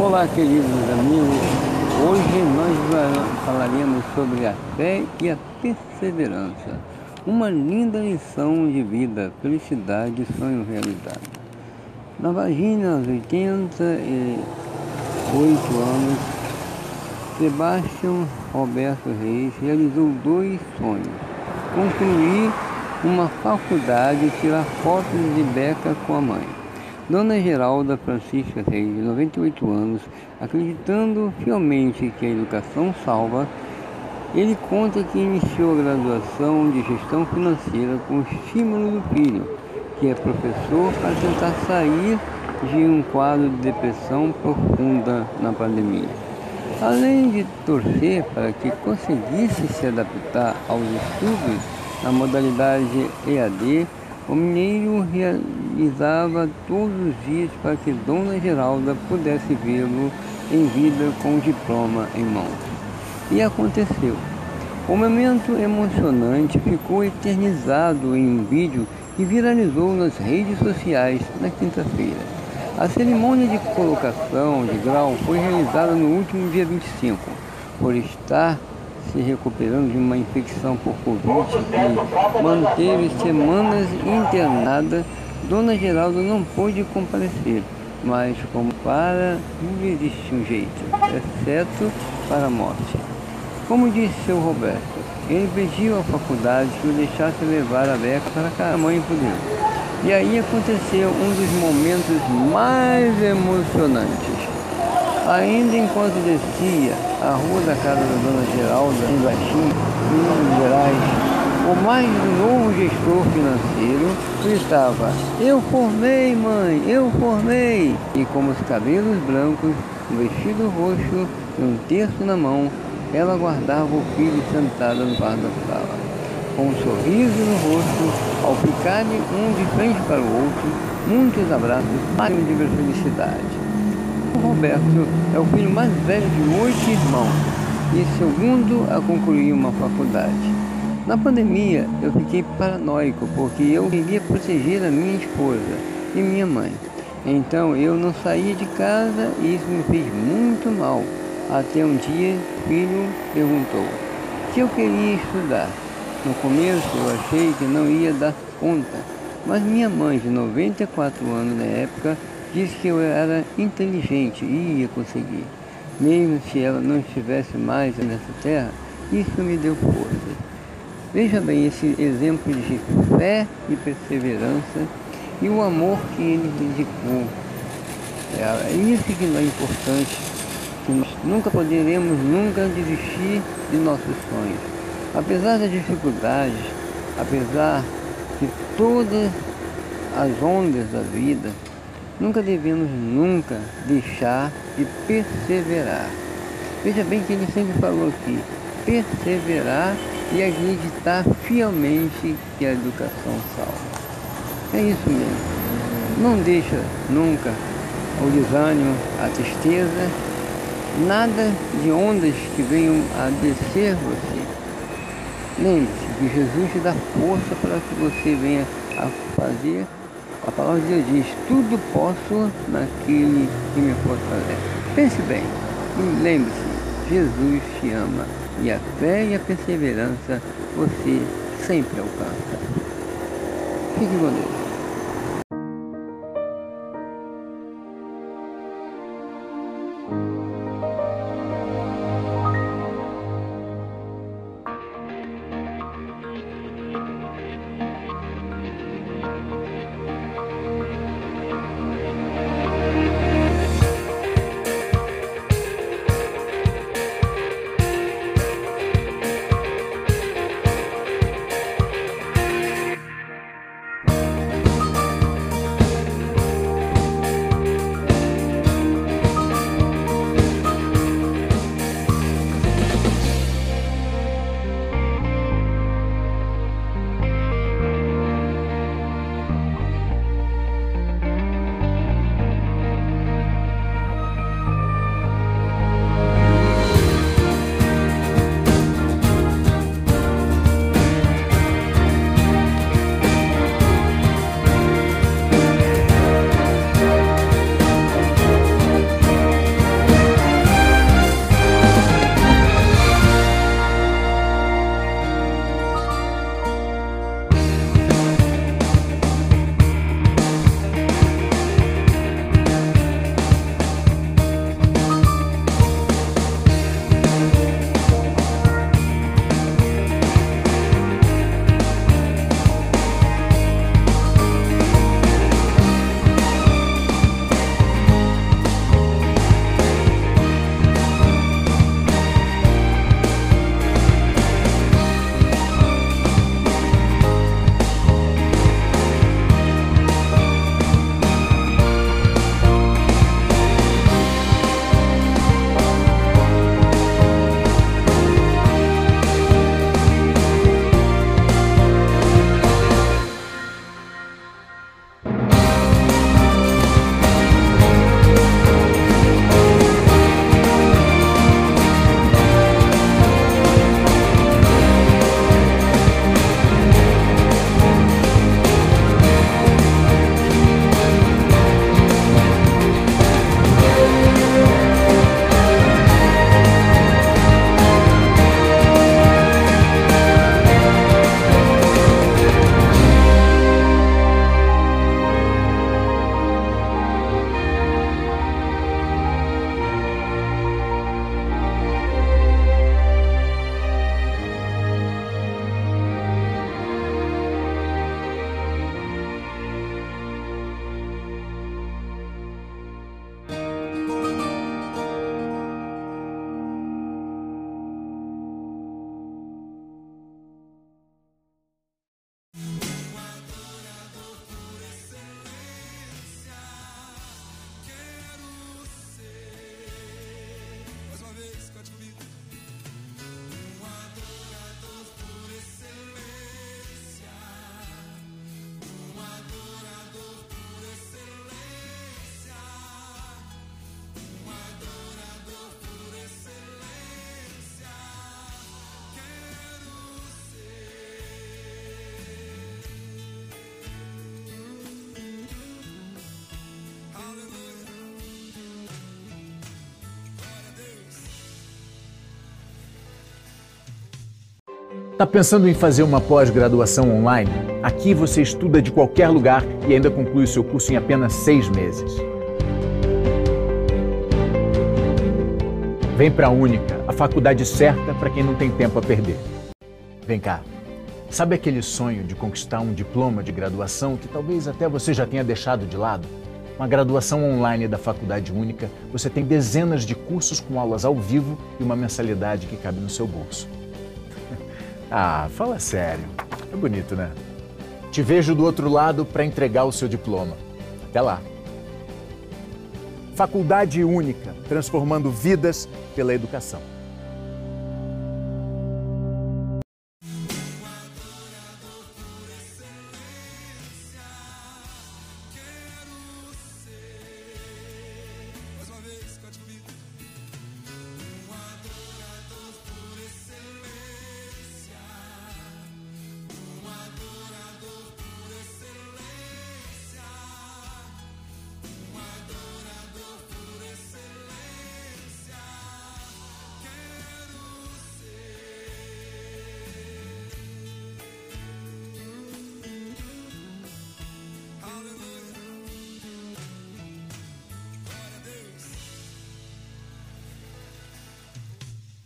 Olá, queridos amigos. Hoje nós falaremos sobre a fé e a perseverança. Uma linda lição de vida, felicidade e sonho realizado. Na vagina, aos 88 anos, Sebastião Roberto Reis realizou dois sonhos. Concluir uma faculdade e tirar fotos de beca com a mãe. Dona Geralda Francisca Reis, de 98 anos, acreditando fielmente que a educação salva, ele conta que iniciou a graduação de gestão financeira com o estímulo do filho, que é professor, para tentar sair de um quadro de depressão profunda na pandemia. Além de torcer para que conseguisse se adaptar aos estudos na modalidade EAD, o mineiro realizava todos os dias para que Dona Geralda pudesse vê-lo em vida com o diploma em mãos. E aconteceu. O momento emocionante ficou eternizado em um vídeo que viralizou nas redes sociais na quinta-feira. A cerimônia de colocação de grau foi realizada no último dia 25. Por estar se recuperando de uma infecção por Covid que manteve semanas internada, Dona Geralda não pôde comparecer, mas como para tudo existe um jeito, exceto para a morte. Como disse seu Roberto, ele pediu à faculdade que o deixasse levar a beca para que a mãe pudesse. E aí aconteceu um dos momentos mais emocionantes. Ainda enquanto descia a rua da casa da Dona Geralda, em Baixinho, Minas Gerais, o mais novo gestor financeiro gritava, eu formei mãe, eu formei! E com os cabelos brancos, um vestido roxo e um terço na mão, ela guardava o filho sentado no bar da sala. Com um sorriso no rosto, ao ficarem um de frente para o outro, muitos abraços, máximo de felicidade. Roberto é o filho mais velho de oito irmãos e segundo a concluir uma faculdade. Na pandemia, eu fiquei paranoico porque eu queria proteger a minha esposa e minha mãe. Então eu não saía de casa e isso me fez muito mal. Até um dia, o filho perguntou se eu queria estudar. No começo eu achei que não ia dar conta, mas minha mãe, de 94 anos na época, Disse que eu era inteligente e ia conseguir. Mesmo se ela não estivesse mais nessa terra, isso me deu força. Veja bem esse exemplo de fé e perseverança e o amor que ele dedicou. É, é isso que é importante, que nós nunca poderemos nunca desistir de nossos sonhos. Apesar das dificuldades, apesar de todas as ondas da vida, Nunca devemos nunca deixar de perseverar. Veja bem que ele sempre falou aqui, perseverar e acreditar fielmente que a educação salva. É isso mesmo. Não deixa nunca o desânimo, a tristeza, nada de ondas que venham a descer você. Lembre-se que Jesus te dá força para que você venha a fazer a palavra de Deus diz, tudo posso naquele que me fortalece. Pense bem e lembre-se, Jesus te ama e a fé e a perseverança você sempre alcança. Fique com Deus. Tá pensando em fazer uma pós-graduação online? Aqui você estuda de qualquer lugar e ainda conclui seu curso em apenas seis meses. Vem para a Única, a faculdade certa para quem não tem tempo a perder. Vem cá. Sabe aquele sonho de conquistar um diploma de graduação que talvez até você já tenha deixado de lado? Uma graduação online da Faculdade Única, você tem dezenas de cursos com aulas ao vivo e uma mensalidade que cabe no seu bolso. Ah, fala sério. É bonito, né? Te vejo do outro lado para entregar o seu diploma. Até lá. Faculdade Única, transformando vidas pela educação.